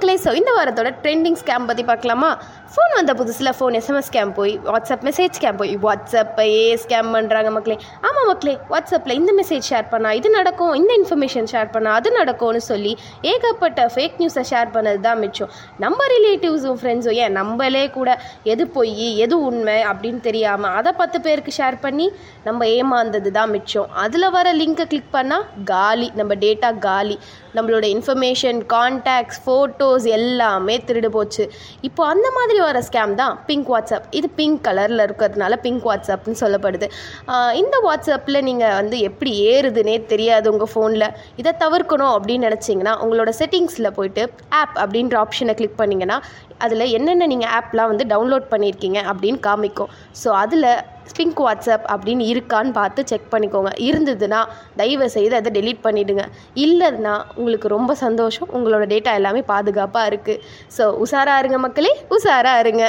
மக்களே ஸோ இந்த வாரத்தோட ட்ரெண்டிங் ஸ்கேம் பற்றி பார்க்கலாமா? ஃபோன் வந்த புதுசில் ஃபோன் எஸ்எம்எஸ் ஸ்கேம் போய் வாட்ஸ்அப் மெசேஜ் ஸ்கேம் போய் வாட்ஸ்அப்பையே ஸ்கேம் பண்ணுறாங்க மக்களே. ஆமாம் மக்களே வாட்ஸ்அப்பில் இந்த மெசேஜ் ஷேர் பண்ணால் இது நடக்கும் இந்த இன்ஃபர்மேஷன் ஷேர் பண்ணால் அது நடக்கும்னு சொல்லி ஏகப்பட்ட ஃபேக் நியூஸை ஷேர் பண்ணது தான் மிச்சம். நம்ம ரிலேட்டிவ்ஸும் ஃப்ரெண்ட்ஸும் ஏன் நம்மளே கூட எது பொய் எது உண்மை அப்படின்னு தெரியாமல் அதை பத்து பேருக்கு ஷேர் பண்ணி நம்ம ஏமாந்தது தான் மிச்சம். அதில் வர லிங்க்கை கிளிக் பண்ணால் காலி நம்ம டேட்டா காலி. நம்மளோட இன்ஃபர்மேஷன் கான்டாக்ட்ஸ் ஃபோட்டோஸ் எல்லாமே திருடு போச்சு. இப்போ அந்த மாதிரி வர ஸ்கேம் தான் பிங்க் வாட்ஸ்அப் இது பிங்க் கலரில் இருக்கிறதுனால பிங்க் வாட்ஸ்அப்னு சொல்லப்படுது. இந்த வாட்ஸ்அப்பில் நீங்கள் வந்து எப்படி ஏறுதுன்னே தெரியாது உங்கள் ஃபோனில் இதை தவிர்க்கணும் அப்படின்னு நினச்சிங்கன்னா உங்களோட செட்டிங்ஸில் போயிட்டு ஆப் அப்படின்ற ஆப்ஷனை கிளிக் பண்ணிங்கன்னா அதில் என்னென்ன நீங்கள் ஆப்லாம் வந்து டவுன்லோட் பண்ணியிருக்கீங்க அப்படின்னு காமிக்கும். ஸோ அதில் ஸ்பிங்க் வாட்ஸ்அப் அப்படின்னு இருக்கான்னு பார்த்து செக் பண்ணிக்கோங்க. இருந்ததுன்னா தயவு செய்து அதை டெலீட் பண்ணிவிடுங்க இல்லைன்னா உங்களுக்கு ரொம்ப சந்தோஷம். உங்களோட டேட்டா எல்லாமே பாதுகாப்பாக இருக்குது ஸோ உஷாராக இருங்க மக்களே. உஷாராக இருங்க.